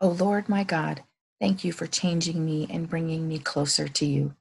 O oh Lord my God, thank you for changing me and bringing me closer to you.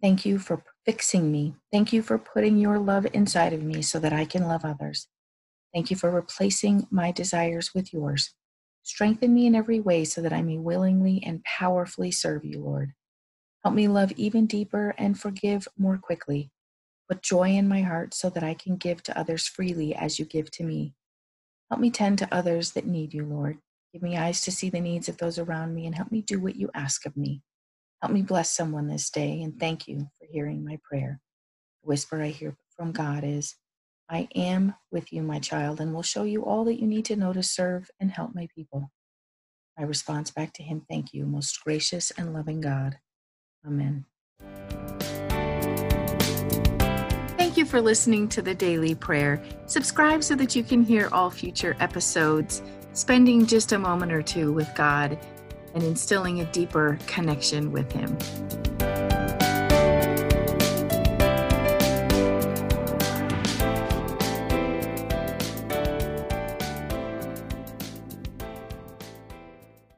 Thank you for fixing me. Thank you for putting your love inside of me so that I can love others. Thank you for replacing my desires with yours. Strengthen me in every way so that I may willingly and powerfully serve you, Lord. Help me love even deeper and forgive more quickly. Put joy in my heart so that I can give to others freely as you give to me. Help me tend to others that need you, Lord. Give me eyes to see the needs of those around me and help me do what you ask of me. Help me bless someone this day and thank you for hearing my prayer. The whisper I hear from God is, I am with you, my child, and will show you all that you need to know to serve and help my people. My response back to him, thank you, most gracious and loving God. Amen. Thank you for listening to the Daily Prayer. Subscribe so that you can hear all future episodes spending just a moment or two with God and instilling a deeper connection with Him.